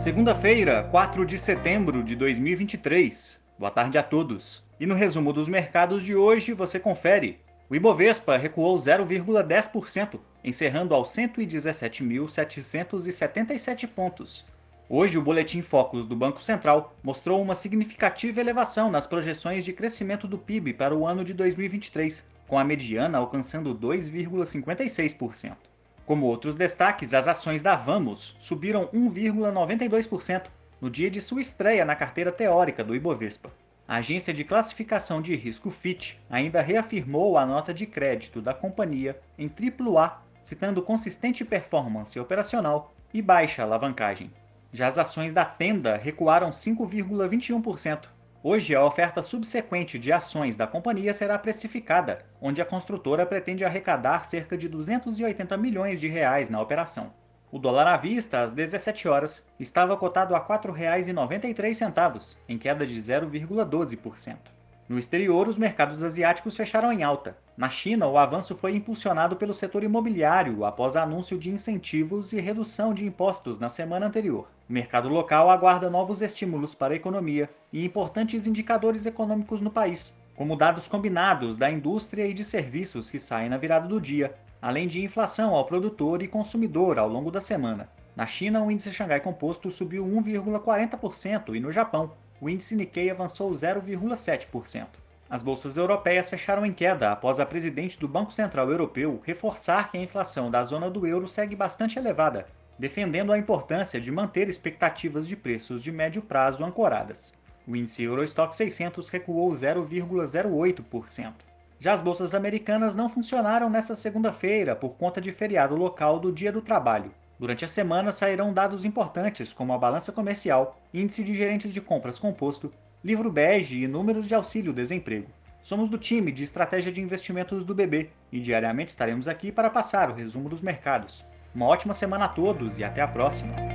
Segunda-feira, 4 de setembro de 2023. Boa tarde a todos. E no resumo dos mercados de hoje você confere. O Ibovespa recuou 0,10%, encerrando aos 117.777 pontos. Hoje, o boletim Focus do Banco Central mostrou uma significativa elevação nas projeções de crescimento do PIB para o ano de 2023, com a mediana alcançando 2,56%. Como outros destaques, as ações da Vamos subiram 1,92% no dia de sua estreia na carteira teórica do Ibovespa. A agência de classificação de risco Fitch ainda reafirmou a nota de crédito da companhia em AAA, citando consistente performance operacional e baixa alavancagem. Já as ações da Tenda recuaram 5,21%. Hoje, a oferta subsequente de ações da companhia será precificada, onde a construtora pretende arrecadar cerca de 280 milhões de reais na operação. O dólar à vista, às 17 horas, estava cotado a R$ 4,93, em queda de 0,12%. No exterior, os mercados asiáticos fecharam em alta. Na China, o avanço foi impulsionado pelo setor imobiliário após anúncio de incentivos e redução de impostos na semana anterior. O mercado local aguarda novos estímulos para a economia e importantes indicadores econômicos no país, como dados combinados da indústria e de serviços que saem na virada do dia, além de inflação ao produtor e consumidor ao longo da semana. Na China, o índice Xangai Composto subiu 1,40% e no Japão, o índice Nikkei avançou 0,7%. As bolsas europeias fecharam em queda após a presidente do Banco Central Europeu reforçar que a inflação da zona do euro segue bastante elevada, defendendo a importância de manter expectativas de preços de médio prazo ancoradas. O índice Eurostock 600 recuou 0,08%. Já as bolsas americanas não funcionaram nesta segunda-feira por conta de feriado local do Dia do Trabalho. Durante a semana sairão dados importantes como a balança comercial, índice de gerentes de compras composto, livro bege e números de auxílio-desemprego. Somos do time de estratégia de investimentos do BB e diariamente estaremos aqui para passar o resumo dos mercados. Uma ótima semana a todos e até a próxima!